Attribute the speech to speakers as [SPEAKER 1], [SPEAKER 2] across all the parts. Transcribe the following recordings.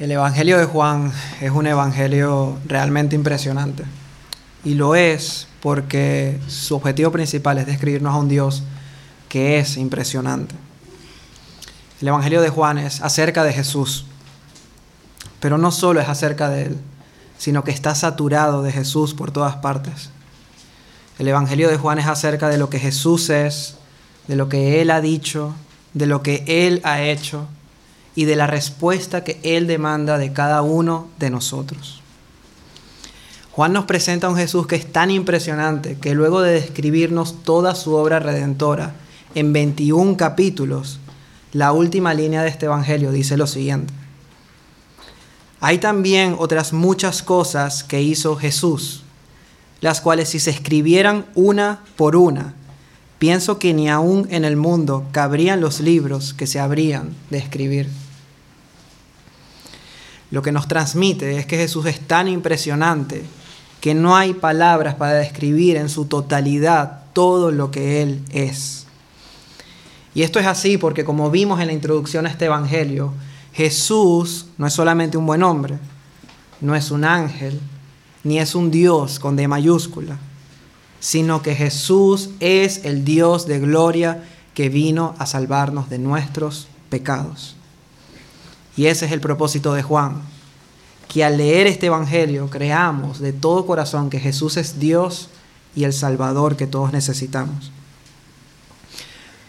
[SPEAKER 1] El Evangelio de Juan es un evangelio realmente impresionante. Y lo es porque su objetivo principal es describirnos a un Dios que es impresionante. El Evangelio de Juan es acerca de Jesús, pero no solo es acerca de Él, sino que está saturado de Jesús por todas partes. El Evangelio de Juan es acerca de lo que Jesús es, de lo que Él ha dicho, de lo que Él ha hecho y de la respuesta que Él demanda de cada uno de nosotros. Juan nos presenta a un Jesús que es tan impresionante que luego de describirnos toda su obra redentora en 21 capítulos, la última línea de este Evangelio dice lo siguiente. Hay también otras muchas cosas que hizo Jesús, las cuales si se escribieran una por una, pienso que ni aún en el mundo cabrían los libros que se habrían de escribir. Lo que nos transmite es que Jesús es tan impresionante que no hay palabras para describir en su totalidad todo lo que Él es. Y esto es así porque como vimos en la introducción a este Evangelio, Jesús no es solamente un buen hombre, no es un ángel, ni es un Dios con D mayúscula sino que Jesús es el Dios de gloria que vino a salvarnos de nuestros pecados. Y ese es el propósito de Juan, que al leer este Evangelio creamos de todo corazón que Jesús es Dios y el Salvador que todos necesitamos.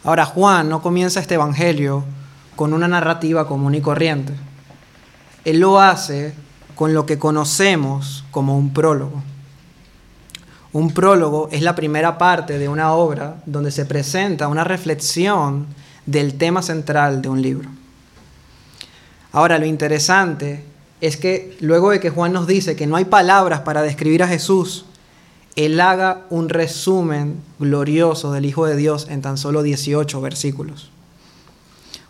[SPEAKER 1] Ahora Juan no comienza este Evangelio con una narrativa común y corriente. Él lo hace con lo que conocemos como un prólogo. Un prólogo es la primera parte de una obra donde se presenta una reflexión del tema central de un libro. Ahora, lo interesante es que luego de que Juan nos dice que no hay palabras para describir a Jesús, él haga un resumen glorioso del Hijo de Dios en tan solo 18 versículos.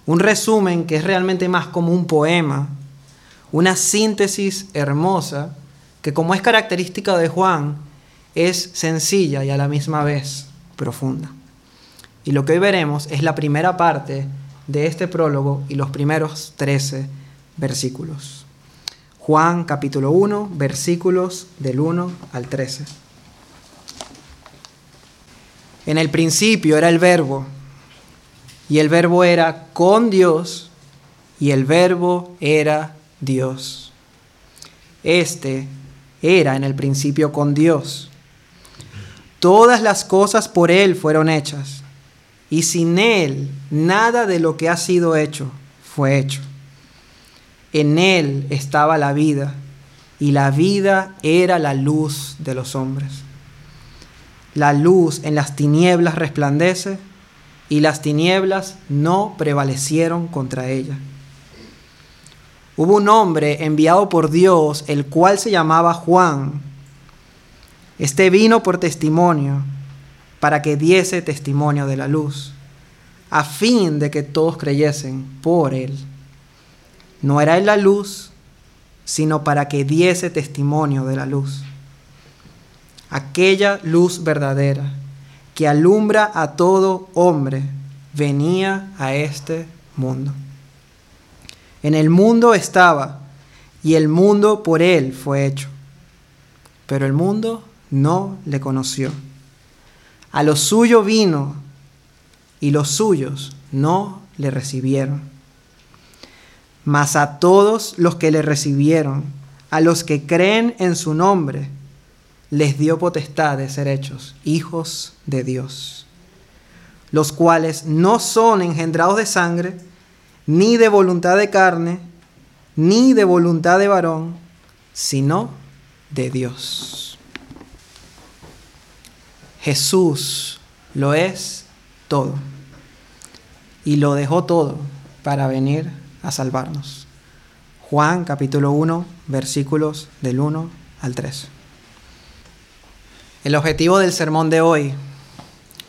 [SPEAKER 1] Un resumen que es realmente más como un poema, una síntesis hermosa que como es característica de Juan, es sencilla y a la misma vez profunda. Y lo que hoy veremos es la primera parte de este prólogo y los primeros 13 versículos. Juan capítulo 1, versículos del 1 al 13. En el principio era el verbo, y el verbo era con Dios, y el verbo era Dios. Este era en el principio con Dios. Todas las cosas por Él fueron hechas, y sin Él nada de lo que ha sido hecho fue hecho. En Él estaba la vida, y la vida era la luz de los hombres. La luz en las tinieblas resplandece, y las tinieblas no prevalecieron contra ella. Hubo un hombre enviado por Dios, el cual se llamaba Juan, este vino por testimonio, para que diese testimonio de la luz, a fin de que todos creyesen por él. No era él la luz, sino para que diese testimonio de la luz. Aquella luz verdadera que alumbra a todo hombre venía a este mundo. En el mundo estaba, y el mundo por él fue hecho. Pero el mundo no le conoció. A lo suyo vino y los suyos no le recibieron. Mas a todos los que le recibieron, a los que creen en su nombre, les dio potestad de ser hechos hijos de Dios, los cuales no son engendrados de sangre, ni de voluntad de carne, ni de voluntad de varón, sino de Dios. Jesús lo es todo. Y lo dejó todo para venir a salvarnos. Juan capítulo 1, versículos del 1 al 3. El objetivo del sermón de hoy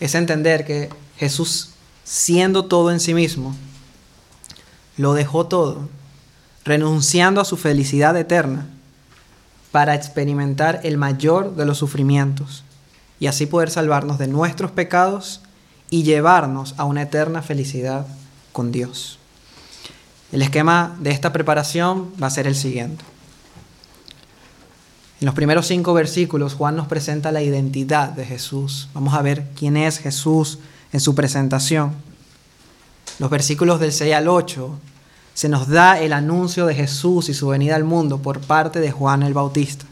[SPEAKER 1] es entender que Jesús, siendo todo en sí mismo, lo dejó todo, renunciando a su felicidad eterna para experimentar el mayor de los sufrimientos y así poder salvarnos de nuestros pecados y llevarnos a una eterna felicidad con Dios. El esquema de esta preparación va a ser el siguiente. En los primeros cinco versículos, Juan nos presenta la identidad de Jesús. Vamos a ver quién es Jesús en su presentación. Los versículos del 6 al 8 se nos da el anuncio de Jesús y su venida al mundo por parte de Juan el Bautista.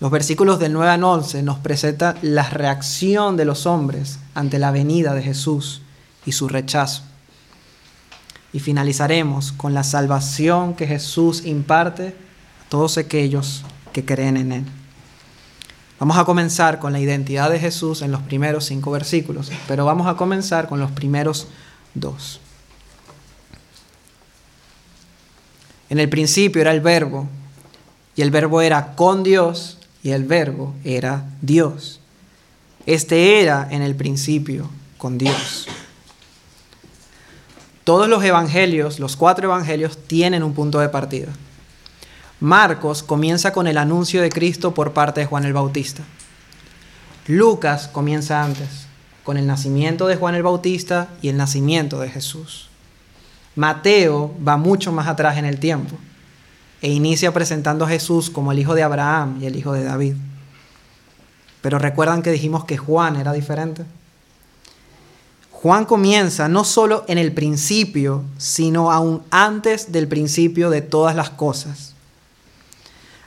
[SPEAKER 1] Los versículos del 9 al 11 nos presentan la reacción de los hombres ante la venida de Jesús y su rechazo. Y finalizaremos con la salvación que Jesús imparte a todos aquellos que creen en Él. Vamos a comenzar con la identidad de Jesús en los primeros cinco versículos, pero vamos a comenzar con los primeros dos. En el principio era el verbo, y el verbo era con Dios, y el verbo era Dios. Este era en el principio con Dios. Todos los evangelios, los cuatro evangelios, tienen un punto de partida. Marcos comienza con el anuncio de Cristo por parte de Juan el Bautista. Lucas comienza antes, con el nacimiento de Juan el Bautista y el nacimiento de Jesús. Mateo va mucho más atrás en el tiempo e inicia presentando a Jesús como el hijo de Abraham y el hijo de David. Pero recuerdan que dijimos que Juan era diferente. Juan comienza no solo en el principio, sino aún antes del principio de todas las cosas.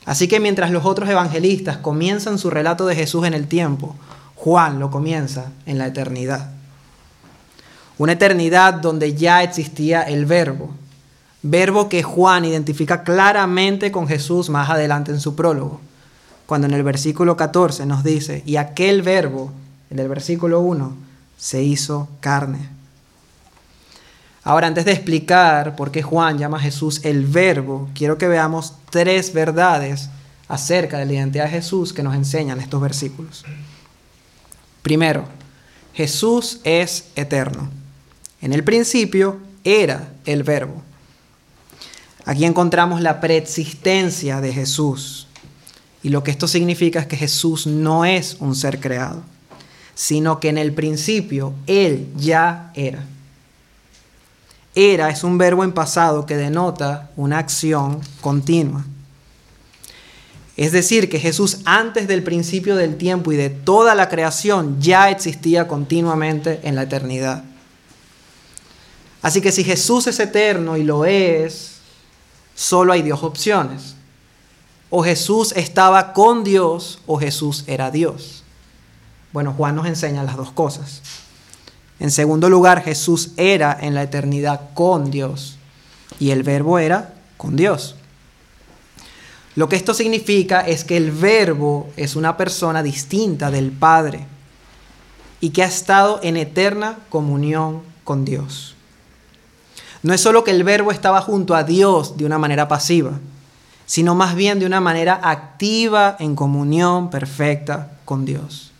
[SPEAKER 1] Así que mientras los otros evangelistas comienzan su relato de Jesús en el tiempo, Juan lo comienza en la eternidad. Una eternidad donde ya existía el verbo, verbo que Juan identifica claramente con Jesús más adelante en su prólogo, cuando en el versículo 14 nos dice, y aquel verbo, en el versículo 1, se hizo carne. Ahora, antes de explicar por qué Juan llama a Jesús el verbo, quiero que veamos tres verdades acerca de la identidad de Jesús que nos enseñan estos versículos. Primero, Jesús es eterno. En el principio era el verbo. Aquí encontramos la preexistencia de Jesús. Y lo que esto significa es que Jesús no es un ser creado, sino que en el principio Él ya era. Era es un verbo en pasado que denota una acción continua. Es decir, que Jesús antes del principio del tiempo y de toda la creación ya existía continuamente en la eternidad. Así que si Jesús es eterno y lo es, solo hay dos opciones. O Jesús estaba con Dios o Jesús era Dios. Bueno, Juan nos enseña las dos cosas. En segundo lugar, Jesús era en la eternidad con Dios y el verbo era con Dios. Lo que esto significa es que el verbo es una persona distinta del Padre y que ha estado en eterna comunión con Dios. No es solo que el verbo estaba junto a Dios de una manera pasiva, sino más bien de una manera activa en comunión perfecta con Dios.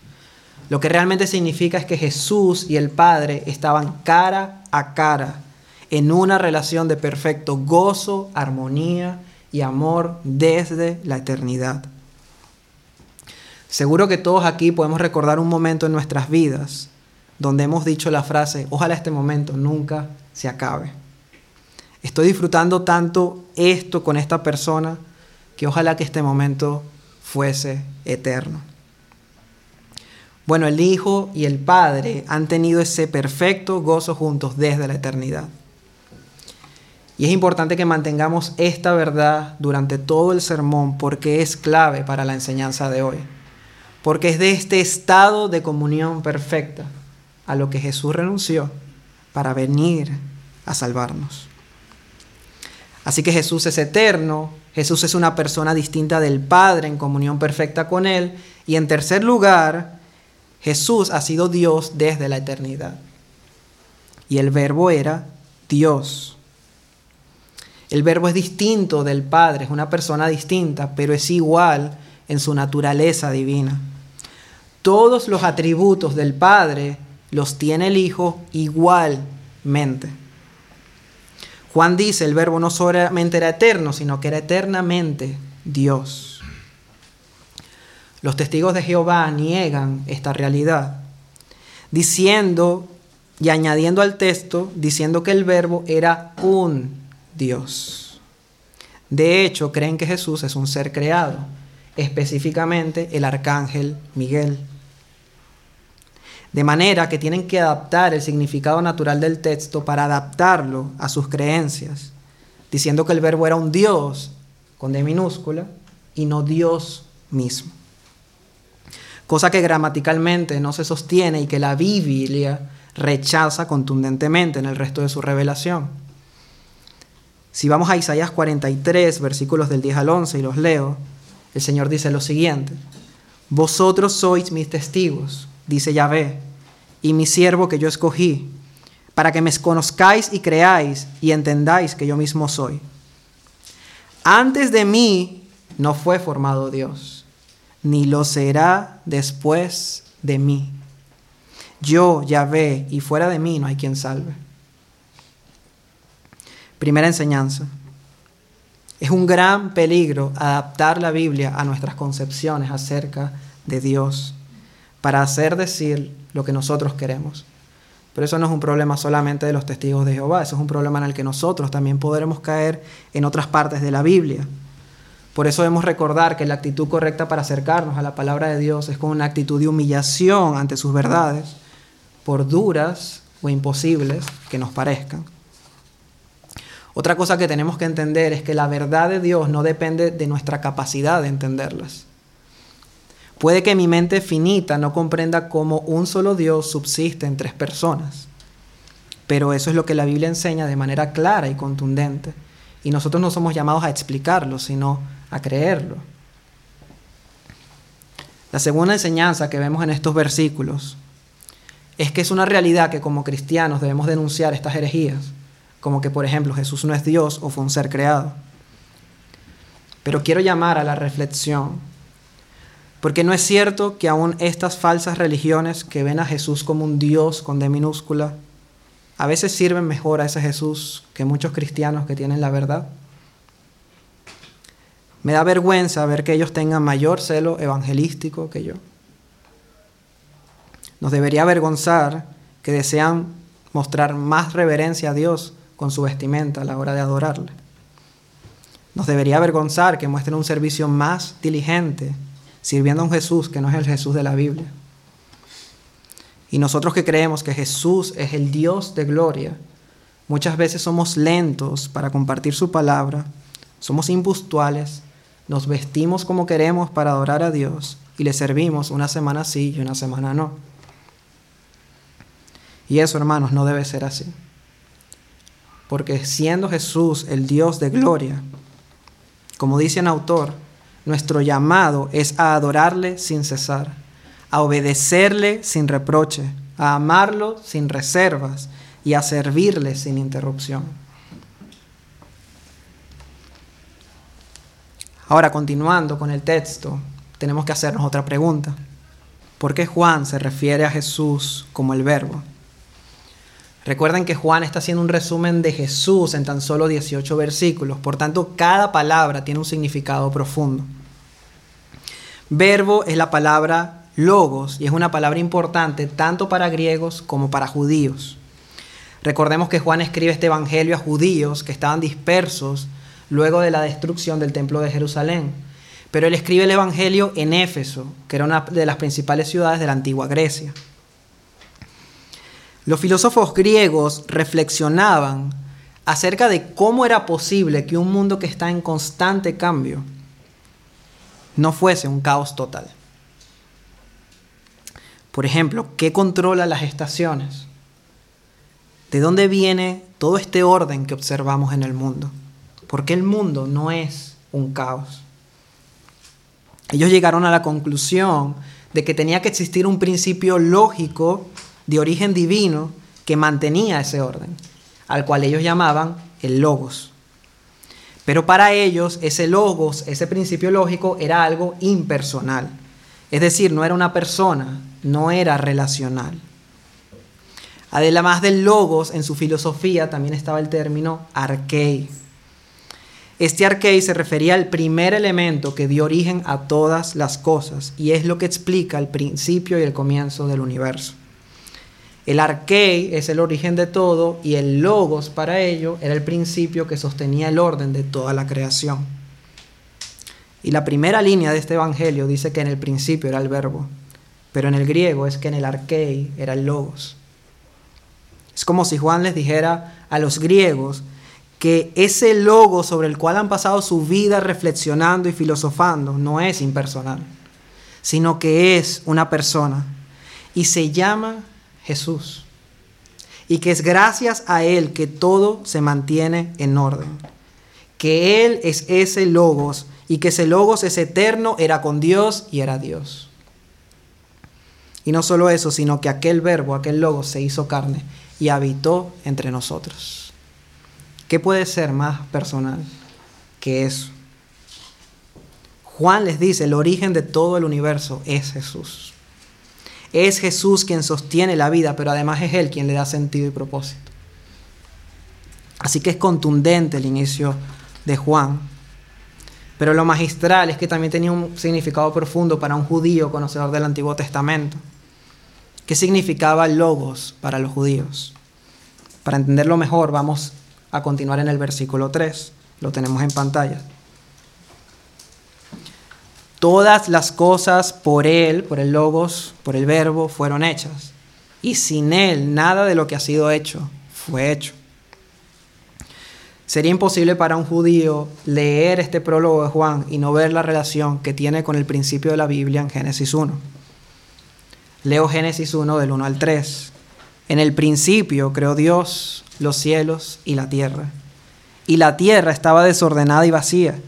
[SPEAKER 1] Lo que realmente significa es que Jesús y el Padre estaban cara a cara en una relación de perfecto gozo, armonía y amor desde la eternidad. Seguro que todos aquí podemos recordar un momento en nuestras vidas donde hemos dicho la frase, ojalá este momento nunca se acabe. Estoy disfrutando tanto esto con esta persona que ojalá que este momento fuese eterno. Bueno, el Hijo y el Padre han tenido ese perfecto gozo juntos desde la eternidad. Y es importante que mantengamos esta verdad durante todo el sermón porque es clave para la enseñanza de hoy. Porque es de este estado de comunión perfecta a lo que Jesús renunció para venir a salvarnos. Así que Jesús es eterno, Jesús es una persona distinta del Padre en comunión perfecta con Él. Y en tercer lugar, Jesús ha sido Dios desde la eternidad. Y el verbo era Dios. El verbo es distinto del Padre, es una persona distinta, pero es igual en su naturaleza divina. Todos los atributos del Padre los tiene el Hijo igualmente. Juan dice, el verbo no solamente era eterno, sino que era eternamente Dios. Los testigos de Jehová niegan esta realidad, diciendo y añadiendo al texto diciendo que el verbo era un Dios. De hecho, creen que Jesús es un ser creado, específicamente el arcángel Miguel. De manera que tienen que adaptar el significado natural del texto para adaptarlo a sus creencias, diciendo que el verbo era un Dios con D minúscula y no Dios mismo. Cosa que gramaticalmente no se sostiene y que la Biblia rechaza contundentemente en el resto de su revelación. Si vamos a Isaías 43, versículos del 10 al 11 y los leo, el Señor dice lo siguiente, Vosotros sois mis testigos, dice Yahvé, y mi siervo que yo escogí, para que me conozcáis y creáis y entendáis que yo mismo soy. Antes de mí no fue formado Dios, ni lo será después de mí. Yo, Yahvé, y fuera de mí no hay quien salve. Primera enseñanza. Es un gran peligro adaptar la Biblia a nuestras concepciones acerca de Dios para hacer decir lo que nosotros queremos. Pero eso no es un problema solamente de los testigos de Jehová, eso es un problema en el que nosotros también podremos caer en otras partes de la Biblia. Por eso debemos recordar que la actitud correcta para acercarnos a la palabra de Dios es con una actitud de humillación ante sus verdades, por duras o imposibles que nos parezcan. Otra cosa que tenemos que entender es que la verdad de Dios no depende de nuestra capacidad de entenderlas. Puede que mi mente finita no comprenda cómo un solo Dios subsiste en tres personas, pero eso es lo que la Biblia enseña de manera clara y contundente, y nosotros no somos llamados a explicarlo, sino a creerlo. La segunda enseñanza que vemos en estos versículos es que es una realidad que como cristianos debemos denunciar estas herejías, como que por ejemplo Jesús no es Dios o fue un ser creado. Pero quiero llamar a la reflexión porque no es cierto que aún estas falsas religiones que ven a Jesús como un Dios con D minúscula, a veces sirven mejor a ese Jesús que muchos cristianos que tienen la verdad. Me da vergüenza ver que ellos tengan mayor celo evangelístico que yo. Nos debería avergonzar que desean mostrar más reverencia a Dios con su vestimenta a la hora de adorarle. Nos debería avergonzar que muestren un servicio más diligente sirviendo a un Jesús que no es el Jesús de la Biblia. Y nosotros que creemos que Jesús es el Dios de gloria, muchas veces somos lentos para compartir su palabra, somos impustuales, nos vestimos como queremos para adorar a Dios y le servimos una semana sí y una semana no. Y eso, hermanos, no debe ser así. Porque siendo Jesús el Dios de gloria, como dice un autor, nuestro llamado es a adorarle sin cesar, a obedecerle sin reproche, a amarlo sin reservas y a servirle sin interrupción. Ahora, continuando con el texto, tenemos que hacernos otra pregunta. ¿Por qué Juan se refiere a Jesús como el verbo? Recuerden que Juan está haciendo un resumen de Jesús en tan solo 18 versículos, por tanto cada palabra tiene un significado profundo. Verbo es la palabra logos y es una palabra importante tanto para griegos como para judíos. Recordemos que Juan escribe este evangelio a judíos que estaban dispersos luego de la destrucción del templo de Jerusalén. Pero él escribe el evangelio en Éfeso, que era una de las principales ciudades de la antigua Grecia. Los filósofos griegos reflexionaban acerca de cómo era posible que un mundo que está en constante cambio no fuese un caos total. Por ejemplo, ¿qué controla las estaciones? ¿De dónde viene todo este orden que observamos en el mundo? Porque el mundo no es un caos. Ellos llegaron a la conclusión de que tenía que existir un principio lógico de origen divino que mantenía ese orden, al cual ellos llamaban el logos. Pero para ellos ese logos, ese principio lógico, era algo impersonal. Es decir, no era una persona, no era relacional. Además del logos, en su filosofía también estaba el término arquei. Este arquei se refería al primer elemento que dio origen a todas las cosas y es lo que explica el principio y el comienzo del universo. El arquei es el origen de todo y el logos para ello era el principio que sostenía el orden de toda la creación. Y la primera línea de este evangelio dice que en el principio era el verbo, pero en el griego es que en el arquei era el logos. Es como si Juan les dijera a los griegos que ese logo sobre el cual han pasado su vida reflexionando y filosofando no es impersonal, sino que es una persona y se llama Jesús. Y que es gracias a Él que todo se mantiene en orden. Que Él es ese logos y que ese logos es eterno, era con Dios y era Dios. Y no solo eso, sino que aquel verbo, aquel logos se hizo carne y habitó entre nosotros. ¿Qué puede ser más personal que eso? Juan les dice, el origen de todo el universo es Jesús. Es Jesús quien sostiene la vida, pero además es Él quien le da sentido y propósito. Así que es contundente el inicio de Juan. Pero lo magistral es que también tenía un significado profundo para un judío conocedor del Antiguo Testamento. ¿Qué significaba logos para los judíos? Para entenderlo mejor, vamos a continuar en el versículo 3. Lo tenemos en pantalla. Todas las cosas por Él, por el Logos, por el Verbo, fueron hechas. Y sin Él nada de lo que ha sido hecho fue hecho. Sería imposible para un judío leer este prólogo de Juan y no ver la relación que tiene con el principio de la Biblia en Génesis 1. Leo Génesis 1 del 1 al 3. En el principio creó Dios los cielos y la tierra. Y la tierra estaba desordenada y vacía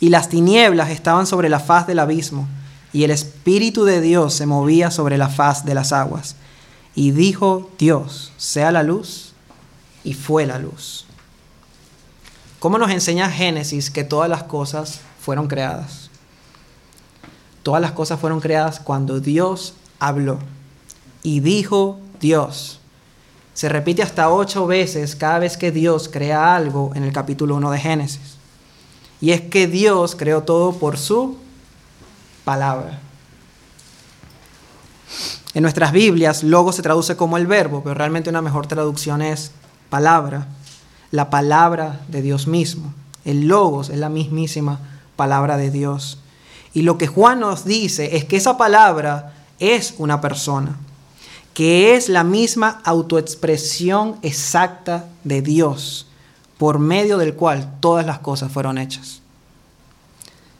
[SPEAKER 1] y las tinieblas estaban sobre la faz del abismo, y el Espíritu de Dios se movía sobre la faz de las aguas. Y dijo Dios, sea la luz, y fue la luz. ¿Cómo nos enseña Génesis que todas las cosas fueron creadas? Todas las cosas fueron creadas cuando Dios habló. Y dijo Dios. Se repite hasta ocho veces cada vez que Dios crea algo en el capítulo 1 de Génesis. Y es que Dios creó todo por su palabra. En nuestras Biblias, logo se traduce como el verbo, pero realmente una mejor traducción es palabra, la palabra de Dios mismo. El logos es la mismísima palabra de Dios. Y lo que Juan nos dice es que esa palabra es una persona, que es la misma autoexpresión exacta de Dios por medio del cual todas las cosas fueron hechas.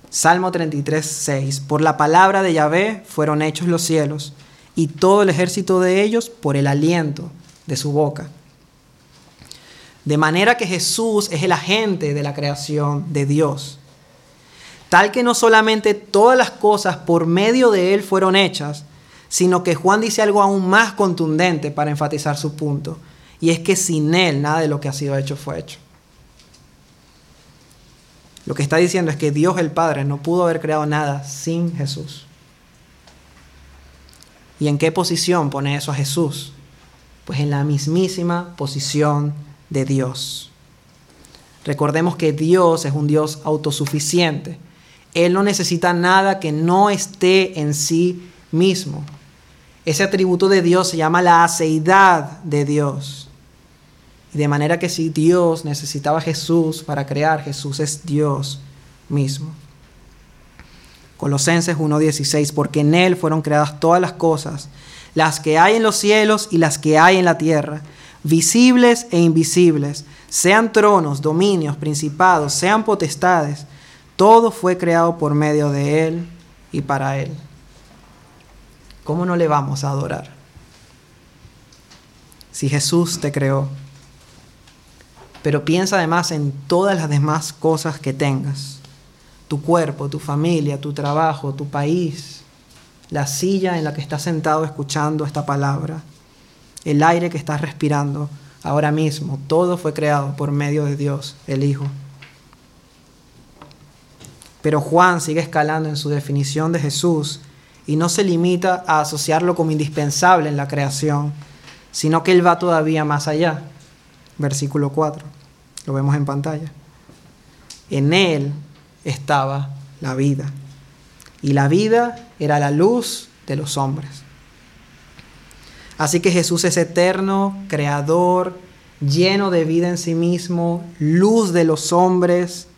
[SPEAKER 1] Salmo 33, 6. Por la palabra de Yahvé fueron hechos los cielos, y todo el ejército de ellos por el aliento de su boca. De manera que Jesús es el agente de la creación de Dios. Tal que no solamente todas las cosas por medio de Él fueron hechas, sino que Juan dice algo aún más contundente para enfatizar su punto, y es que sin Él nada de lo que ha sido hecho fue hecho. Lo que está diciendo es que Dios el Padre no pudo haber creado nada sin Jesús. ¿Y en qué posición pone eso a Jesús? Pues en la mismísima posición de Dios. Recordemos que Dios es un Dios autosuficiente. Él no necesita nada que no esté en sí mismo. Ese atributo de Dios se llama la aceidad de Dios. Y de manera que si Dios necesitaba a Jesús para crear, Jesús es Dios mismo. Colosenses 1:16, porque en Él fueron creadas todas las cosas, las que hay en los cielos y las que hay en la tierra, visibles e invisibles, sean tronos, dominios, principados, sean potestades, todo fue creado por medio de Él y para Él. ¿Cómo no le vamos a adorar? Si Jesús te creó, pero piensa además en todas las demás cosas que tengas. Tu cuerpo, tu familia, tu trabajo, tu país, la silla en la que estás sentado escuchando esta palabra, el aire que estás respirando ahora mismo. Todo fue creado por medio de Dios, el Hijo. Pero Juan sigue escalando en su definición de Jesús y no se limita a asociarlo como indispensable en la creación, sino que él va todavía más allá versículo 4. Lo vemos en pantalla. En él estaba la vida. Y la vida era la luz de los hombres. Así que Jesús es eterno, creador, lleno de vida en sí mismo, luz de los hombres.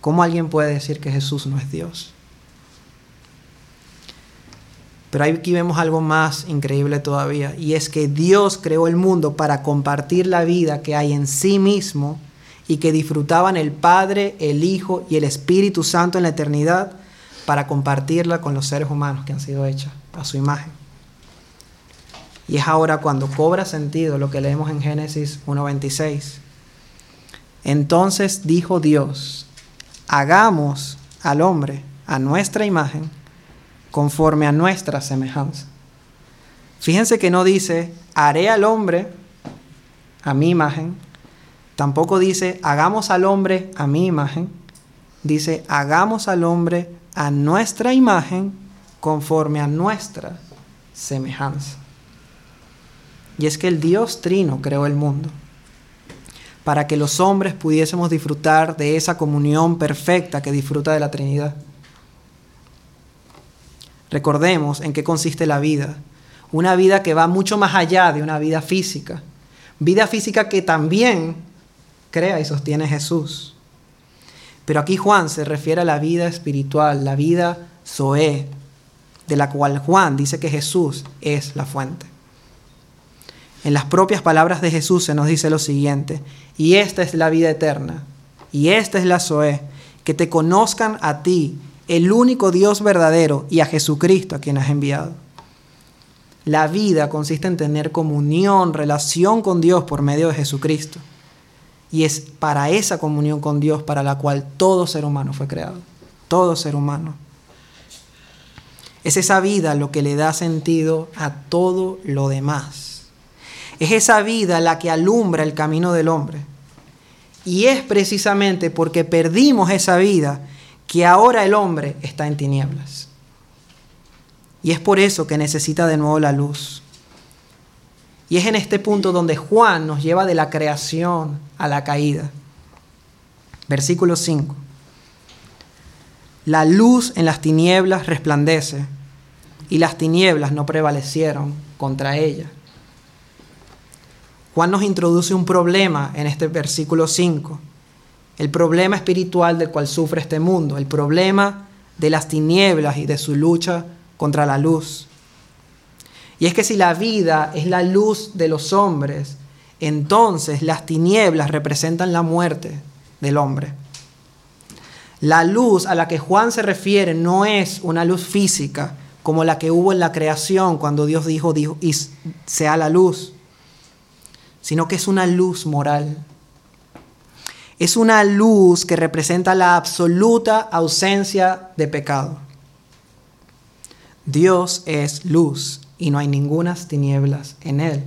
[SPEAKER 1] ¿Cómo alguien puede decir que Jesús no es Dios? Pero aquí vemos algo más increíble todavía, y es que Dios creó el mundo para compartir la vida que hay en sí mismo y que disfrutaban el Padre, el Hijo y el Espíritu Santo en la eternidad para compartirla con los seres humanos que han sido hechos a su imagen. Y es ahora cuando cobra sentido lo que leemos en Génesis 1.26. Entonces dijo Dios, hagamos al hombre a nuestra imagen, conforme a nuestra semejanza. Fíjense que no dice, haré al hombre a mi imagen, tampoco dice, hagamos al hombre a mi imagen, dice, hagamos al hombre a nuestra imagen, conforme a nuestra semejanza. Y es que el Dios Trino creó el mundo para que los hombres pudiésemos disfrutar de esa comunión perfecta que disfruta de la Trinidad. Recordemos en qué consiste la vida. Una vida que va mucho más allá de una vida física. Vida física que también crea y sostiene Jesús. Pero aquí Juan se refiere a la vida espiritual, la vida Zoé, de la cual Juan dice que Jesús es la fuente. En las propias palabras de Jesús se nos dice lo siguiente, y esta es la vida eterna, y esta es la Zoé, que te conozcan a ti, el único Dios verdadero, y a Jesucristo a quien has enviado. La vida consiste en tener comunión, relación con Dios por medio de Jesucristo. Y es para esa comunión con Dios para la cual todo ser humano fue creado. Todo ser humano. Es esa vida lo que le da sentido a todo lo demás. Es esa vida la que alumbra el camino del hombre. Y es precisamente porque perdimos esa vida que ahora el hombre está en tinieblas. Y es por eso que necesita de nuevo la luz. Y es en este punto donde Juan nos lleva de la creación a la caída. Versículo 5. La luz en las tinieblas resplandece y las tinieblas no prevalecieron contra ella. Juan nos introduce un problema en este versículo 5, el problema espiritual del cual sufre este mundo, el problema de las tinieblas y de su lucha contra la luz. Y es que si la vida es la luz de los hombres, entonces las tinieblas representan la muerte del hombre. La luz a la que Juan se refiere no es una luz física como la que hubo en la creación cuando Dios dijo, dijo sea la luz sino que es una luz moral. Es una luz que representa la absoluta ausencia de pecado. Dios es luz y no hay ninguna tinieblas en él,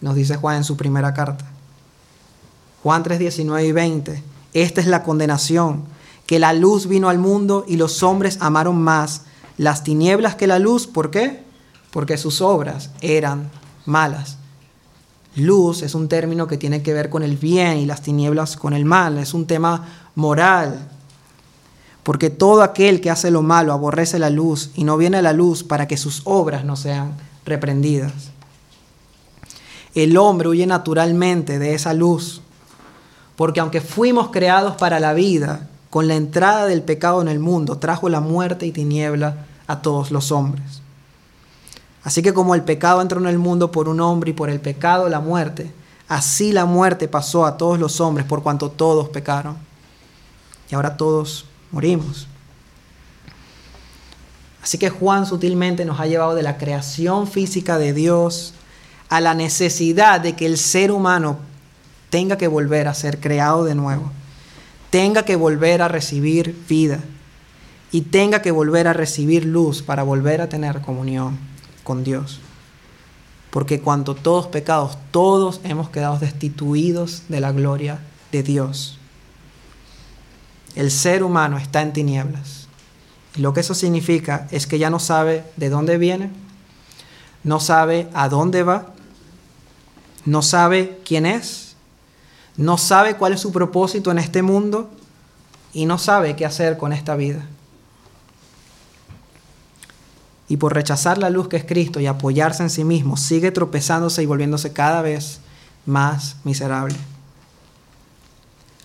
[SPEAKER 1] nos dice Juan en su primera carta. Juan 3, 19 y 20. Esta es la condenación, que la luz vino al mundo y los hombres amaron más las tinieblas que la luz. ¿Por qué? Porque sus obras eran malas. Luz es un término que tiene que ver con el bien y las tinieblas con el mal. Es un tema moral. Porque todo aquel que hace lo malo aborrece la luz y no viene a la luz para que sus obras no sean reprendidas. El hombre huye naturalmente de esa luz. Porque aunque fuimos creados para la vida, con la entrada del pecado en el mundo trajo la muerte y tiniebla a todos los hombres. Así que como el pecado entró en el mundo por un hombre y por el pecado la muerte, así la muerte pasó a todos los hombres por cuanto todos pecaron. Y ahora todos morimos. Así que Juan sutilmente nos ha llevado de la creación física de Dios a la necesidad de que el ser humano tenga que volver a ser creado de nuevo, tenga que volver a recibir vida y tenga que volver a recibir luz para volver a tener comunión con Dios. Porque cuanto todos pecados, todos hemos quedado destituidos de la gloria de Dios. El ser humano está en tinieblas. Lo que eso significa es que ya no sabe de dónde viene, no sabe a dónde va, no sabe quién es, no sabe cuál es su propósito en este mundo y no sabe qué hacer con esta vida. Y por rechazar la luz que es Cristo y apoyarse en sí mismo, sigue tropezándose y volviéndose cada vez más miserable.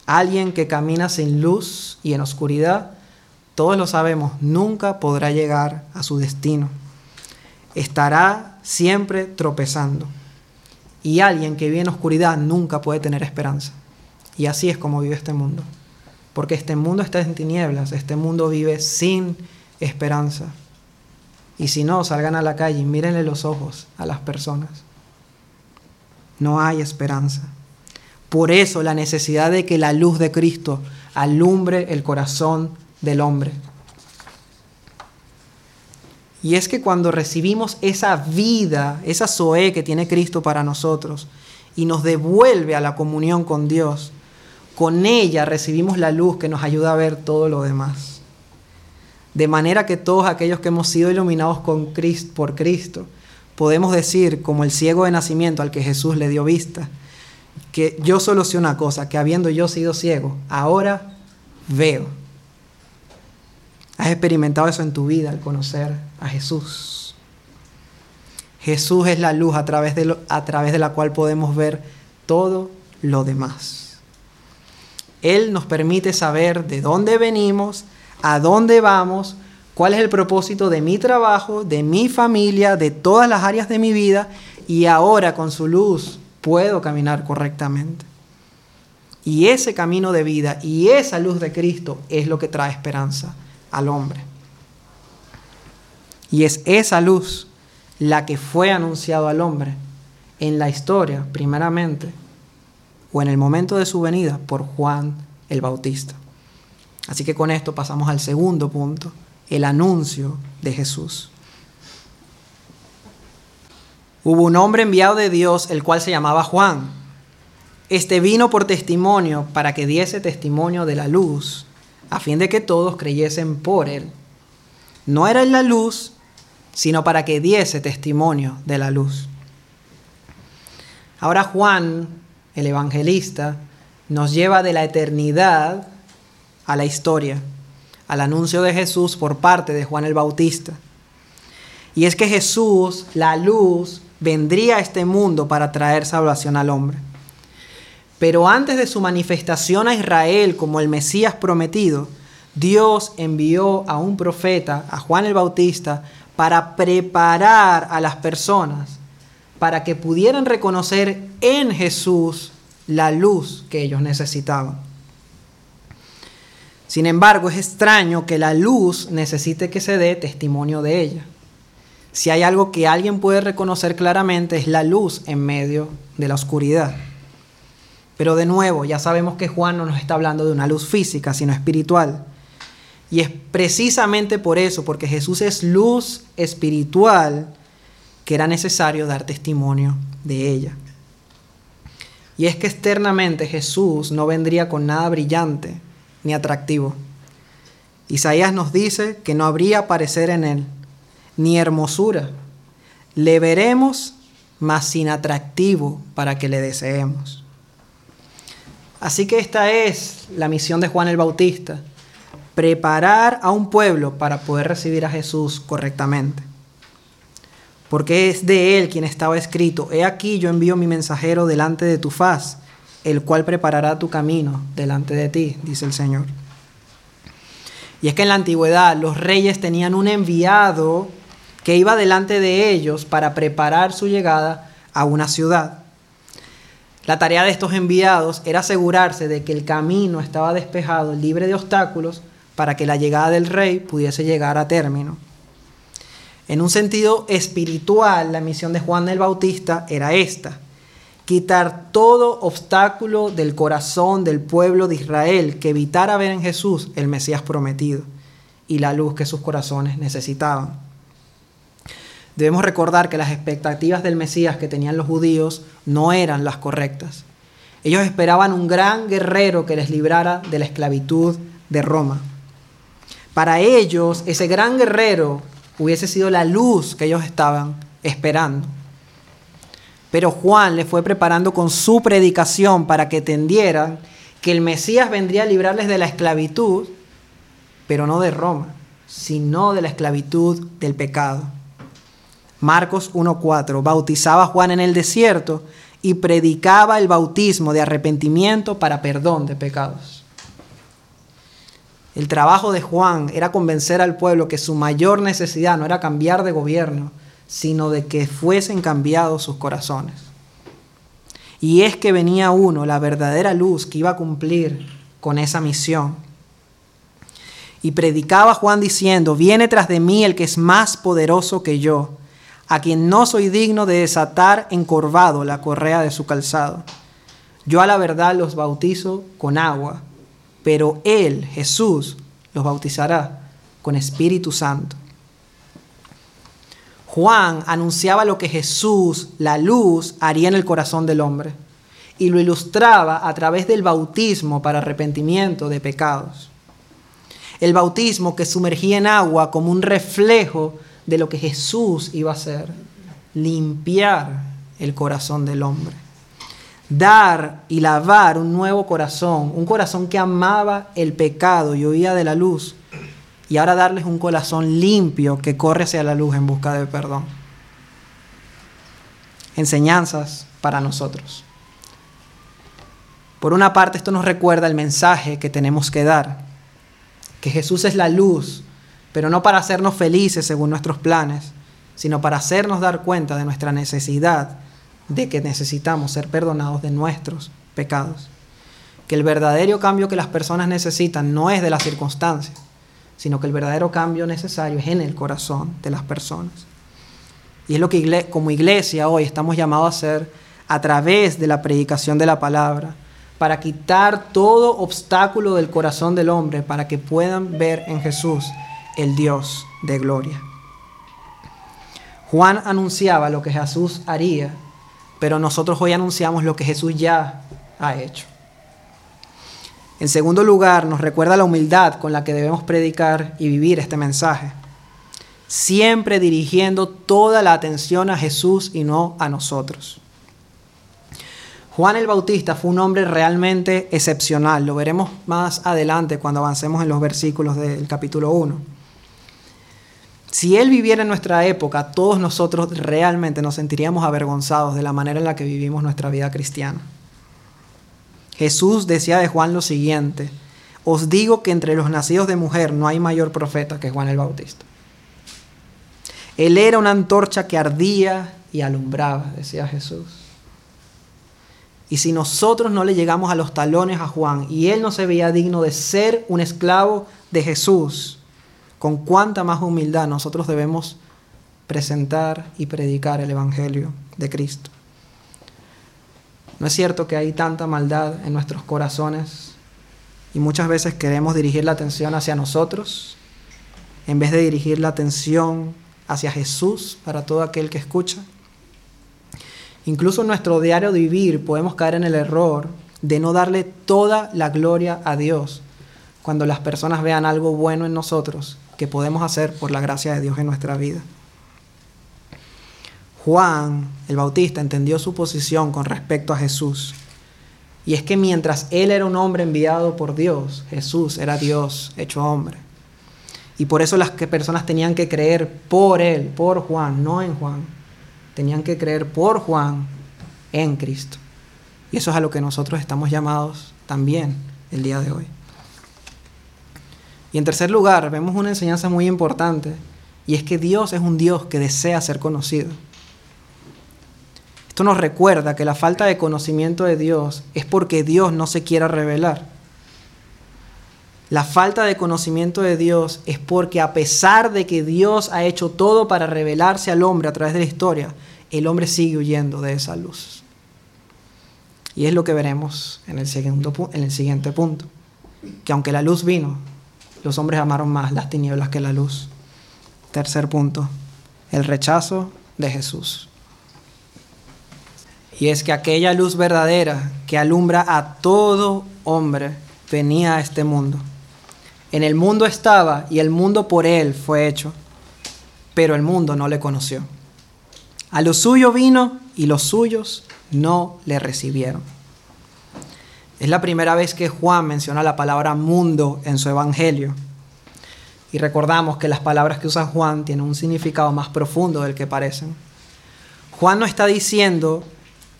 [SPEAKER 1] Alguien que camina sin luz y en oscuridad, todos lo sabemos, nunca podrá llegar a su destino. Estará siempre tropezando. Y alguien que vive en oscuridad nunca puede tener esperanza. Y así es como vive este mundo. Porque este mundo está en tinieblas, este mundo vive sin esperanza. Y si no, salgan a la calle y mírenle los ojos a las personas. No hay esperanza. Por eso la necesidad de que la luz de Cristo alumbre el corazón del hombre. Y es que cuando recibimos esa vida, esa Zoe que tiene Cristo para nosotros, y nos devuelve a la comunión con Dios, con ella recibimos la luz que nos ayuda a ver todo lo demás. De manera que todos aquellos que hemos sido iluminados con por Cristo, podemos decir, como el ciego de nacimiento al que Jesús le dio vista, que yo solo sé una cosa, que habiendo yo sido ciego, ahora veo. Has experimentado eso en tu vida al conocer a Jesús. Jesús es la luz a través de la cual podemos ver todo lo demás. Él nos permite saber de dónde venimos, a dónde vamos, cuál es el propósito de mi trabajo, de mi familia, de todas las áreas de mi vida y ahora con su luz puedo caminar correctamente. Y ese camino de vida y esa luz de Cristo es lo que trae esperanza al hombre. Y es esa luz la que fue anunciado al hombre en la historia, primeramente, o en el momento de su venida por Juan el Bautista. Así que con esto pasamos al segundo punto, el anuncio de Jesús. Hubo un hombre enviado de Dios, el cual se llamaba Juan. Este vino por testimonio para que diese testimonio de la luz, a fin de que todos creyesen por él. No era en la luz, sino para que diese testimonio de la luz. Ahora Juan el evangelista, nos lleva de la eternidad a la historia, al anuncio de Jesús por parte de Juan el Bautista. Y es que Jesús, la luz, vendría a este mundo para traer salvación al hombre. Pero antes de su manifestación a Israel como el Mesías prometido, Dios envió a un profeta, a Juan el Bautista, para preparar a las personas para que pudieran reconocer en Jesús la luz que ellos necesitaban. Sin embargo, es extraño que la luz necesite que se dé testimonio de ella. Si hay algo que alguien puede reconocer claramente es la luz en medio de la oscuridad. Pero de nuevo, ya sabemos que Juan no nos está hablando de una luz física, sino espiritual. Y es precisamente por eso, porque Jesús es luz espiritual, que era necesario dar testimonio de ella. Y es que externamente Jesús no vendría con nada brillante ni atractivo. Isaías nos dice que no habría parecer en él, ni hermosura. Le veremos, mas sin atractivo para que le deseemos. Así que esta es la misión de Juan el Bautista, preparar a un pueblo para poder recibir a Jesús correctamente porque es de él quien estaba escrito, He aquí yo envío mi mensajero delante de tu faz, el cual preparará tu camino delante de ti, dice el Señor. Y es que en la antigüedad los reyes tenían un enviado que iba delante de ellos para preparar su llegada a una ciudad. La tarea de estos enviados era asegurarse de que el camino estaba despejado, libre de obstáculos, para que la llegada del rey pudiese llegar a término. En un sentido espiritual, la misión de Juan el Bautista era esta, quitar todo obstáculo del corazón del pueblo de Israel que evitara ver en Jesús el Mesías prometido y la luz que sus corazones necesitaban. Debemos recordar que las expectativas del Mesías que tenían los judíos no eran las correctas. Ellos esperaban un gran guerrero que les librara de la esclavitud de Roma. Para ellos, ese gran guerrero hubiese sido la luz que ellos estaban esperando. Pero Juan le fue preparando con su predicación para que entendieran que el Mesías vendría a librarles de la esclavitud, pero no de Roma, sino de la esclavitud del pecado. Marcos 1.4, bautizaba a Juan en el desierto y predicaba el bautismo de arrepentimiento para perdón de pecados. El trabajo de Juan era convencer al pueblo que su mayor necesidad no era cambiar de gobierno, sino de que fuesen cambiados sus corazones. Y es que venía uno, la verdadera luz, que iba a cumplir con esa misión. Y predicaba Juan diciendo, viene tras de mí el que es más poderoso que yo, a quien no soy digno de desatar encorvado la correa de su calzado. Yo a la verdad los bautizo con agua, pero Él, Jesús, los bautizará con Espíritu Santo. Juan anunciaba lo que Jesús, la luz, haría en el corazón del hombre y lo ilustraba a través del bautismo para arrepentimiento de pecados. El bautismo que sumergía en agua como un reflejo de lo que Jesús iba a hacer, limpiar el corazón del hombre, dar y lavar un nuevo corazón, un corazón que amaba el pecado y huía de la luz, y ahora darles un corazón limpio que corre hacia la luz en busca de perdón. Enseñanzas para nosotros. Por una parte, esto nos recuerda el mensaje que tenemos que dar, que Jesús es la luz, pero no para hacernos felices según nuestros planes, sino para hacernos dar cuenta de nuestra necesidad de que necesitamos ser perdonados de nuestros pecados. Que el verdadero cambio que las personas necesitan no es de las circunstancias, sino que el verdadero cambio necesario es en el corazón de las personas. Y es lo que como iglesia hoy estamos llamados a hacer a través de la predicación de la palabra, para quitar todo obstáculo del corazón del hombre, para que puedan ver en Jesús el Dios de gloria. Juan anunciaba lo que Jesús haría, pero nosotros hoy anunciamos lo que Jesús ya ha hecho. En segundo lugar, nos recuerda la humildad con la que debemos predicar y vivir este mensaje, siempre dirigiendo toda la atención a Jesús y no a nosotros. Juan el Bautista fue un hombre realmente excepcional. Lo veremos más adelante cuando avancemos en los versículos del capítulo 1. Si él viviera en nuestra época, todos nosotros realmente nos sentiríamos avergonzados de la manera en la que vivimos nuestra vida cristiana. Jesús decía de Juan lo siguiente, os digo que entre los nacidos de mujer no hay mayor profeta que Juan el Bautista. Él era una antorcha que ardía y alumbraba, decía Jesús. Y si nosotros no le llegamos a los talones a Juan y él no se veía digno de ser un esclavo de Jesús, con cuánta más humildad nosotros debemos presentar y predicar el Evangelio de Cristo. No es cierto que hay tanta maldad en nuestros corazones y muchas veces queremos dirigir la atención hacia nosotros en vez de dirigir la atención hacia Jesús para todo aquel que escucha. Incluso en nuestro diario de vivir podemos caer en el error de no darle toda la gloria a Dios cuando las personas vean algo bueno en nosotros que podemos hacer por la gracia de Dios en nuestra vida. Juan el Bautista entendió su posición con respecto a Jesús. Y es que mientras él era un hombre enviado por Dios, Jesús era Dios hecho hombre. Y por eso las personas tenían que creer por él, por Juan, no en Juan tenían que creer por Juan en Cristo. Y eso es a lo que nosotros estamos llamados también el día de hoy. Y en tercer lugar, vemos una enseñanza muy importante, y es que Dios es un Dios que desea ser conocido. Esto nos recuerda que la falta de conocimiento de Dios es porque Dios no se quiera revelar. La falta de conocimiento de Dios es porque a pesar de que Dios ha hecho todo para revelarse al hombre a través de la historia, el hombre sigue huyendo de esa luz. Y es lo que veremos en el, segundo, en el siguiente punto. Que aunque la luz vino, los hombres amaron más las tinieblas que la luz. Tercer punto, el rechazo de Jesús. Y es que aquella luz verdadera que alumbra a todo hombre venía a este mundo en el mundo estaba y el mundo por él fue hecho, pero el mundo no le conoció. A lo suyo vino y los suyos no le recibieron. Es la primera vez que Juan menciona la palabra mundo en su evangelio. Y recordamos que las palabras que usa Juan tienen un significado más profundo del que parecen. Juan no está diciendo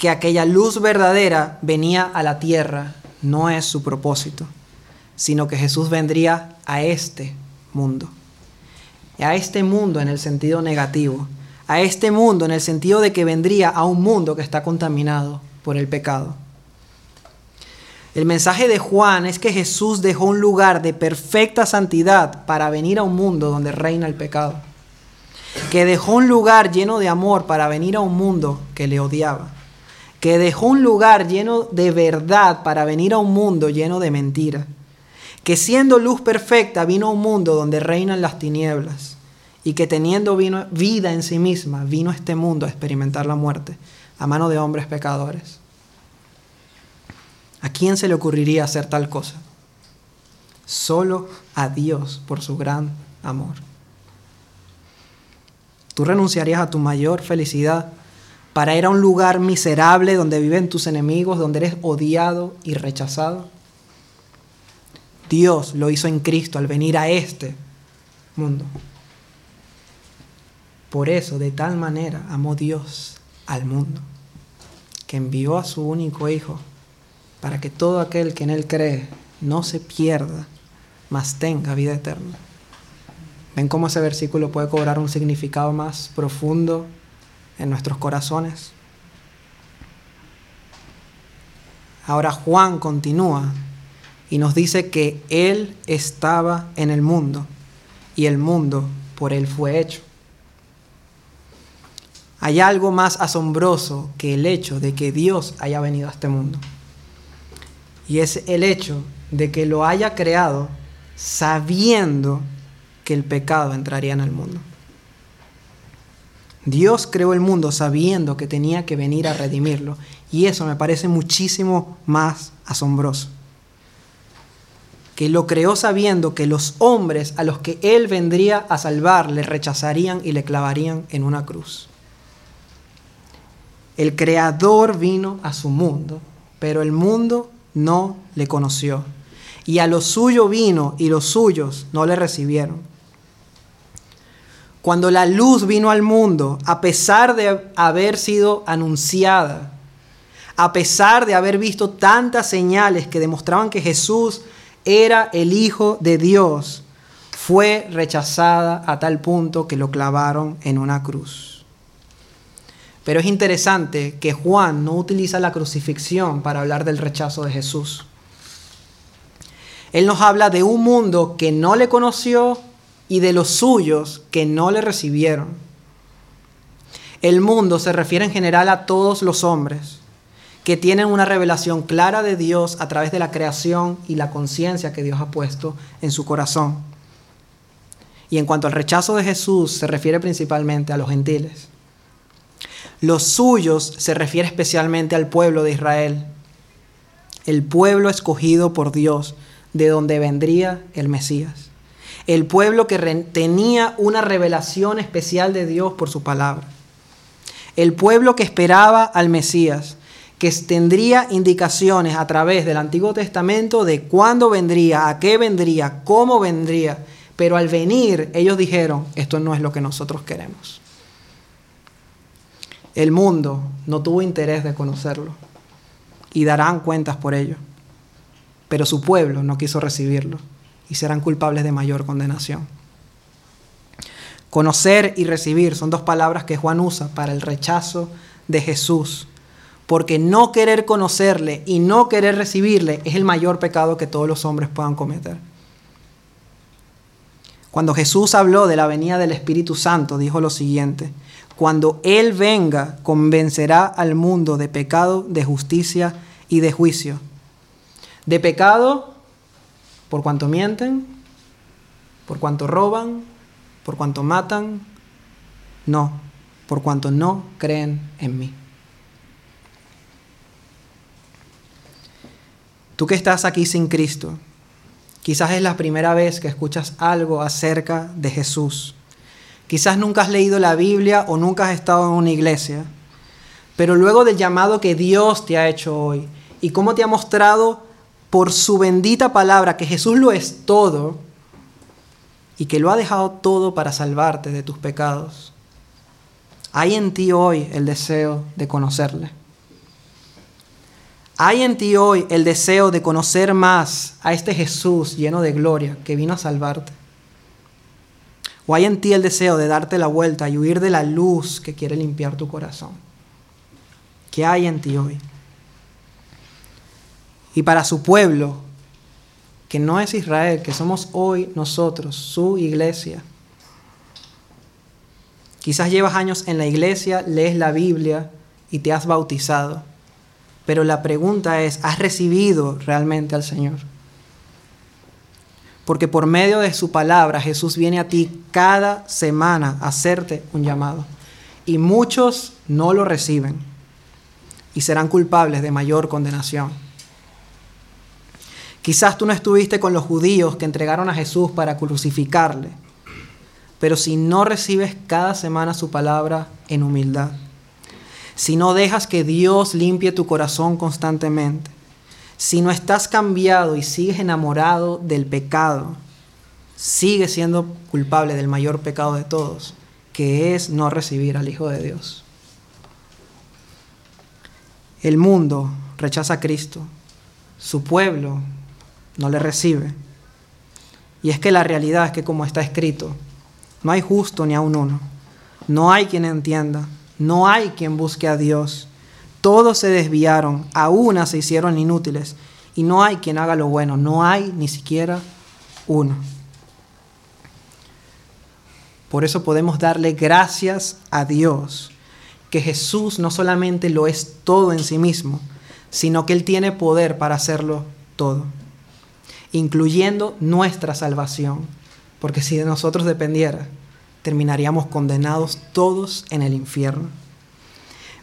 [SPEAKER 1] que aquella luz verdadera venía a la tierra, no es su propósito, sino que Jesús vendría a este mundo. A este mundo en el sentido negativo, a este mundo en el sentido de que vendría a un mundo que está contaminado por el pecado. El mensaje de Juan es que Jesús dejó un lugar de perfecta santidad para venir a un mundo donde reina el pecado. Que dejó un lugar lleno de amor para venir a un mundo que le odiaba. Que dejó un lugar lleno de verdad para venir a un mundo lleno de mentira. Que siendo luz perfecta vino a un mundo donde reinan las tinieblas. Y que teniendo vida en sí misma vino a este mundo a experimentar la muerte a mano de hombres pecadores. ¿A quién se le ocurriría hacer tal cosa? Solo a Dios por su gran amor. ¿Tú renunciarías a tu mayor felicidad para ir a un lugar miserable donde viven tus enemigos, donde eres odiado y rechazado? Dios lo hizo en Cristo al venir a este mundo. Por eso, de tal manera, amó Dios al mundo, que envió a su único Hijo para que todo aquel que en Él cree no se pierda, mas tenga vida eterna. ¿Ven cómo ese versículo puede cobrar un significado más profundo en nuestros corazones? Ahora Juan continúa y nos dice que Él estaba en el mundo y el mundo por Él fue hecho. Hay algo más asombroso que el hecho de que Dios haya venido a este mundo. Y es el hecho de que lo haya creado sabiendo que el pecado entraría en el mundo. Dios creó el mundo sabiendo que tenía que venir a redimirlo. Y eso me parece muchísimo más asombroso. Que lo creó sabiendo que los hombres a los que Él vendría a salvar le rechazarían y le clavarían en una cruz. El Creador vino a su mundo, pero el mundo no le conoció. Y a lo suyo vino y los suyos no le recibieron. Cuando la luz vino al mundo, a pesar de haber sido anunciada, a pesar de haber visto tantas señales que demostraban que Jesús era el Hijo de Dios, fue rechazada a tal punto que lo clavaron en una cruz. Pero es interesante que Juan no utiliza la crucifixión para hablar del rechazo de Jesús. Él nos habla de un mundo que no le conoció y de los suyos que no le recibieron. El mundo se refiere en general a todos los hombres que tienen una revelación clara de Dios a través de la creación y la conciencia que Dios ha puesto en su corazón. Y en cuanto al rechazo de Jesús, se refiere principalmente a los gentiles. Los suyos se refiere especialmente al pueblo de Israel, el pueblo escogido por Dios, de donde vendría el Mesías. El pueblo que tenía una revelación especial de Dios por su palabra. El pueblo que esperaba al Mesías, que tendría indicaciones a través del Antiguo Testamento de cuándo vendría, a qué vendría, cómo vendría. Pero al venir ellos dijeron, esto no es lo que nosotros queremos. El mundo no tuvo interés de conocerlo y darán cuentas por ello. Pero su pueblo no quiso recibirlo y serán culpables de mayor condenación. Conocer y recibir son dos palabras que Juan usa para el rechazo de Jesús, porque no querer conocerle y no querer recibirle es el mayor pecado que todos los hombres puedan cometer. Cuando Jesús habló de la venida del Espíritu Santo, dijo lo siguiente, cuando Él venga, convencerá al mundo de pecado, de justicia y de juicio. De pecado, por cuanto mienten, por cuanto roban, por cuanto matan, no, por cuanto no creen en mí. Tú que estás aquí sin Cristo, quizás es la primera vez que escuchas algo acerca de Jesús Quizás nunca has leído la Biblia o nunca has estado en una iglesia, pero luego del llamado que Dios te ha hecho hoy y cómo te ha mostrado por su bendita palabra que Jesús lo es todo, y que lo ha dejado todo para salvarte de tus pecados. Hay en ti hoy el deseo de conocerle. Hay en ti hoy el deseo de conocer más a este Jesús lleno de gloria que vino a salvarte. O hay en ti el deseo de darte la vuelta y huir de la luz que quiere limpiar tu corazón. ¿Qué hay en ti hoy? Y para su pueblo, que no es Israel, que somos hoy nosotros, su iglesia. Quizás llevas años en la iglesia, lees la Biblia y te has bautizado. Pero la pregunta es, ¿has recibido realmente al Señor? Porque por medio de su palabra Jesús viene a ti cada semana a hacerte un llamado. Y muchos no lo reciben y serán culpables de mayor condenación. Quizás tú no estuviste con los judíos que entregaron a Jesús para crucificarle, pero si no recibes cada semana su palabra en humildad, si no dejas que Dios limpie tu corazón constantemente, si no estás cambiado y sigues enamorado del pecado, sigues siendo culpable del mayor pecado de todos, que es no recibir al Hijo de Dios. El mundo rechaza a Cristo, su pueblo no le recibe. Y es que la realidad es que como está escrito, no hay justo ni aun uno, no hay quien entienda, no hay quien busque a Dios. Todos se desviaron, a una se hicieron inútiles, y no hay quien haga lo bueno, no hay ni siquiera uno. Por eso podemos darle gracias a Dios, que Jesús no solamente lo es todo en sí mismo, sino que Él tiene poder para hacerlo todo, incluyendo nuestra salvación, porque si de nosotros dependiera, terminaríamos condenados todos en el infierno.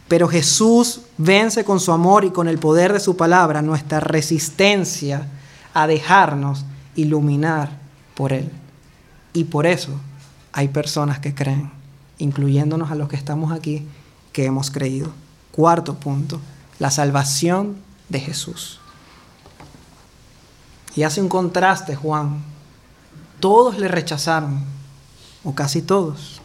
[SPEAKER 1] Pero Jesús vence con su amor y con el poder de su palabra nuestra resistencia a dejarnos iluminar por Él. Y por eso hay personas que creen, incluyéndonos a los que estamos aquí, que hemos creído. Cuarto punto, la salvación de Jesús. Y hace un contraste Juan. Todos le rechazaron, o casi todos.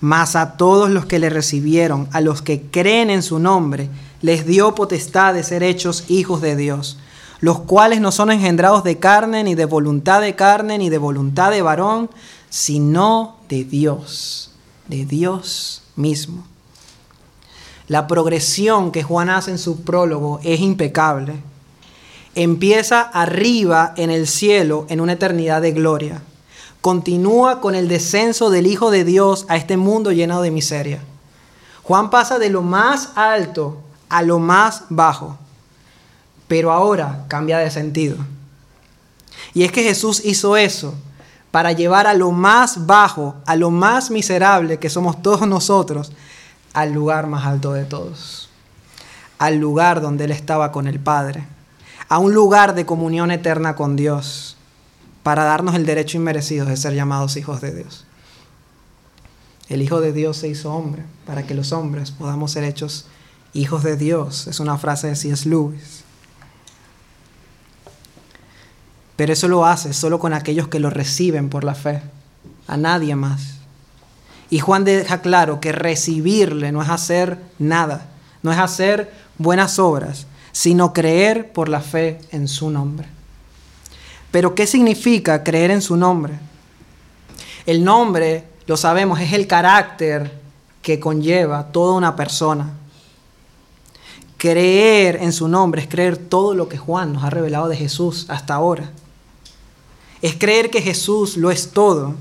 [SPEAKER 1] Mas a todos los que le recibieron, a los que creen en su nombre, les dio potestad de ser hechos hijos de Dios, los cuales no son engendrados de carne, ni de voluntad de carne, ni de voluntad de varón, sino de Dios, de Dios mismo. La progresión que Juan hace en su prólogo es impecable. Empieza arriba en el cielo en una eternidad de gloria continúa con el descenso del Hijo de Dios a este mundo lleno de miseria. Juan pasa de lo más alto a lo más bajo, pero ahora cambia de sentido. Y es que Jesús hizo eso para llevar a lo más bajo, a lo más miserable que somos todos nosotros, al lugar más alto de todos, al lugar donde Él estaba con el Padre, a un lugar de comunión eterna con Dios para darnos el derecho inmerecido de ser llamados hijos de Dios. El Hijo de Dios se hizo hombre para que los hombres podamos ser hechos hijos de Dios. Es una frase de C.S. Lewis. Pero eso lo hace solo con aquellos que lo reciben por la fe, a nadie más. Y Juan deja claro que recibirle no es hacer nada, no es hacer buenas obras, sino creer por la fe en su nombre. Pero ¿qué significa creer en su nombre? El nombre, lo sabemos, es el carácter que conlleva toda una persona. Creer en su nombre es creer todo lo que Juan nos ha revelado de Jesús hasta ahora. Es creer que Jesús lo es todo,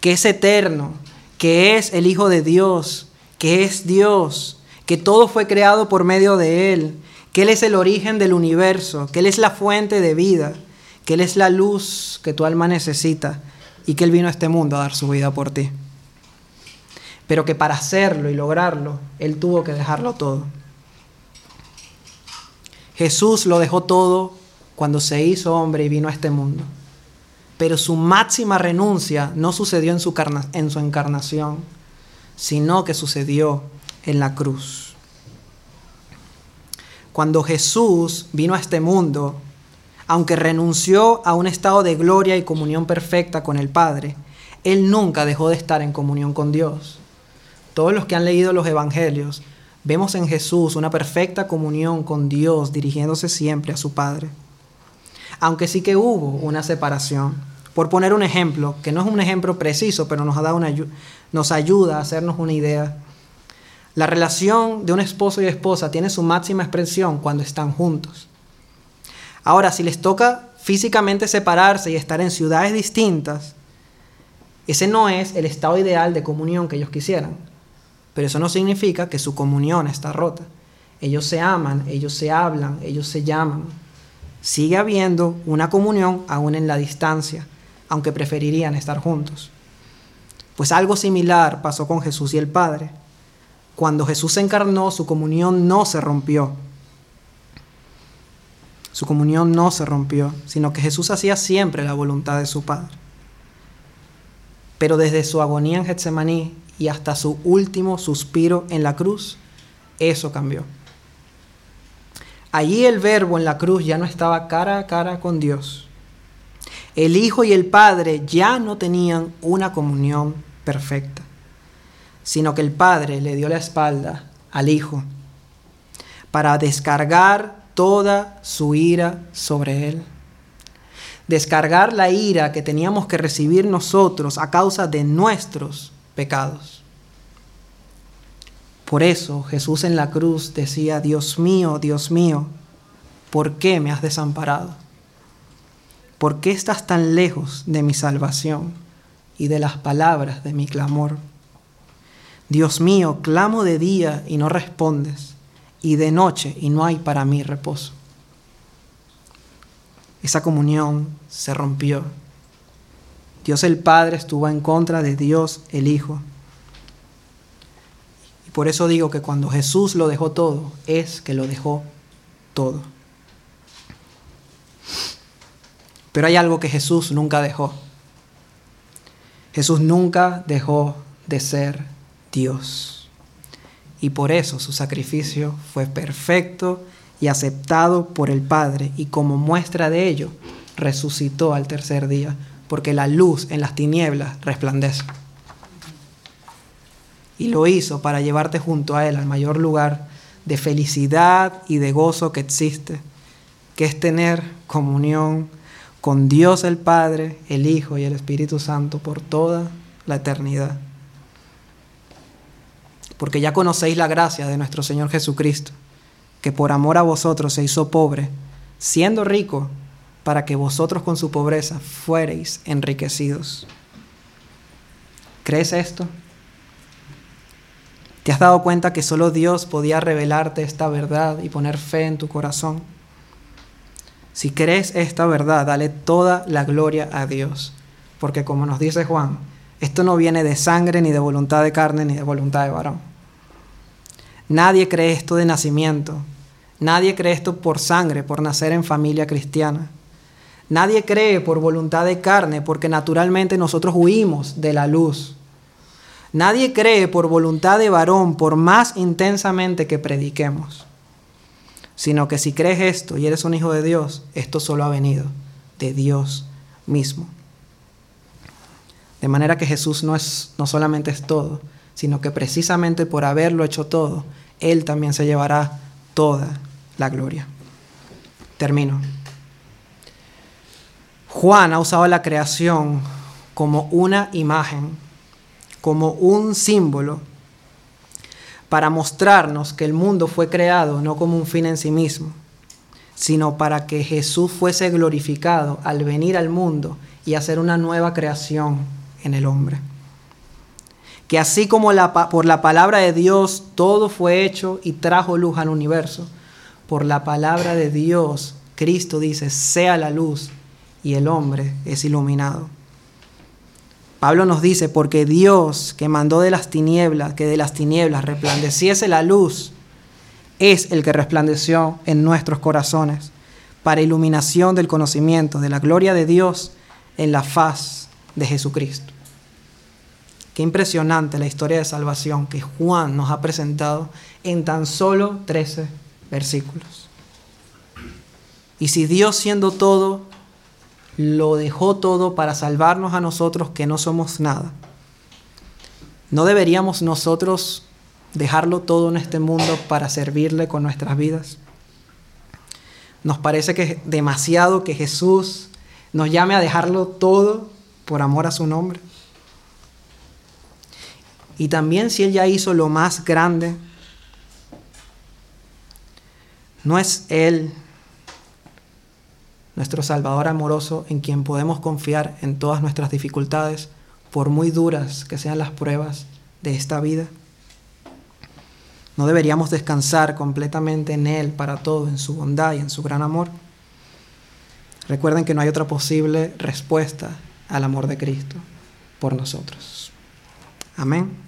[SPEAKER 1] que es eterno, que es el Hijo de Dios, que es Dios, que todo fue creado por medio de Él, que Él es el origen del universo, que Él es la fuente de vida, que Él es la luz que tu alma necesita y que Él vino a este mundo a dar su vida por ti. Pero que para hacerlo y lograrlo, Él tuvo que dejarlo todo. Jesús lo dejó todo cuando se hizo hombre y vino a este mundo. Pero su máxima renuncia no sucedió en su, en su encarnación, sino que sucedió en la cruz. Cuando Jesús vino a este mundo, aunque renunció a un estado de gloria y comunión perfecta con el Padre, Él nunca dejó de estar en comunión con Dios. Todos los que han leído los Evangelios, vemos en Jesús una perfecta comunión con Dios dirigiéndose siempre a su Padre. Aunque sí que hubo una separación. Por poner un ejemplo, que no es un ejemplo preciso, pero nos, ha dado una, nos ayuda a hacernos una idea. La relación de un esposo y esposa tiene su máxima expresión cuando están juntos. Ahora, si les toca físicamente separarse y estar en ciudades distintas, ese no es el estado ideal de comunión que ellos quisieran. Pero eso no significa que su comunión está rota. Ellos se aman, ellos se hablan, ellos se llaman. Sigue habiendo una comunión aún en la distancia, aunque preferirían estar juntos. Pues algo similar pasó con Jesús y el Padre. Cuando Jesús se encarnó, su comunión no se rompió su comunión no se rompió, sino que Jesús hacía siempre la voluntad de su Padre. Pero desde su agonía en Getsemaní y hasta su último suspiro en la cruz, eso cambió. Allí el verbo en la cruz ya no estaba cara a cara con Dios. El Hijo y el Padre ya no tenían una comunión perfecta, sino que el Padre le dio la espalda al Hijo para descargar toda su ira sobre él. Descargar la ira que teníamos que recibir nosotros a causa de nuestros pecados. Por eso Jesús en la cruz decía, Dios mío, Dios mío, ¿por qué me has desamparado? ¿Por qué estás tan lejos de mi salvación y de las palabras de mi clamor? Dios mío, clamo de día y no respondes y de noche y no hay para mí reposo. Esa comunión se rompió. Dios el Padre estuvo en contra de Dios el Hijo. Y por eso digo que cuando Jesús lo dejó todo, es que lo dejó todo. Pero hay algo que Jesús nunca dejó. Jesús nunca dejó de ser Dios y por eso su sacrificio fue perfecto y aceptado por el Padre y como muestra de ello resucitó al tercer día, porque la luz en las tinieblas resplandece. Y lo hizo para llevarte junto a Él al mayor lugar de felicidad y de gozo que existe, que es tener comunión con Dios el Padre, el Hijo y el Espíritu Santo por toda la eternidad porque ya conocéis la gracia de nuestro Señor Jesucristo, que por amor a vosotros se hizo pobre, siendo rico, para que vosotros con su pobreza fuereis enriquecidos. ¿Crees esto? ¿Te has dado cuenta que solo Dios podía revelarte esta verdad y poner fe en tu corazón? Si crees esta verdad, dale toda la gloria a Dios, porque como nos dice Juan, esto no viene de sangre, ni de voluntad de carne, ni de voluntad de varón Nadie cree esto de nacimiento. Nadie cree esto por sangre, por nacer en familia cristiana. Nadie cree por voluntad de carne, porque naturalmente nosotros huimos de la luz. Nadie cree por voluntad de varón, por más intensamente que prediquemos. Sino que si crees esto y eres un hijo de Dios, esto solo ha venido de Dios mismo. De manera que Jesús no, es, no solamente es todo, sino que precisamente por haberlo hecho todo, él también se llevará toda la gloria. Termino. Juan ha usado la creación como una imagen, como un símbolo, para mostrarnos que el mundo fue creado no como un fin en sí mismo, sino para que Jesús fuese glorificado al venir al mundo y hacer una nueva creación en el hombre que así como por la palabra de Dios todo fue hecho y trajo luz al universo, por la palabra de Dios, Cristo dice, sea la luz y el hombre es iluminado. Pablo nos dice, porque Dios que mandó de las tinieblas, que de las tinieblas resplandeciese la luz, es el que resplandeció en nuestros corazones para iluminación del conocimiento de la gloria de Dios en la faz de Jesucristo. Qué impresionante la historia de salvación que Juan nos ha presentado en tan solo 13 versículos. Y si Dios siendo todo, lo dejó todo para salvarnos a nosotros que no somos nada, ¿no deberíamos nosotros dejarlo todo en este mundo para servirle con nuestras vidas? Nos parece que es demasiado que Jesús nos llame a dejarlo todo por amor a su nombre. Y también si Él ya hizo lo más grande, no es Él, nuestro Salvador amoroso, en quien podemos confiar en todas nuestras dificultades, por muy duras que sean las pruebas de esta vida. No deberíamos descansar completamente en Él para todo, en su bondad y en su gran amor. Recuerden que no hay otra posible respuesta al amor de Cristo por nosotros. Amén.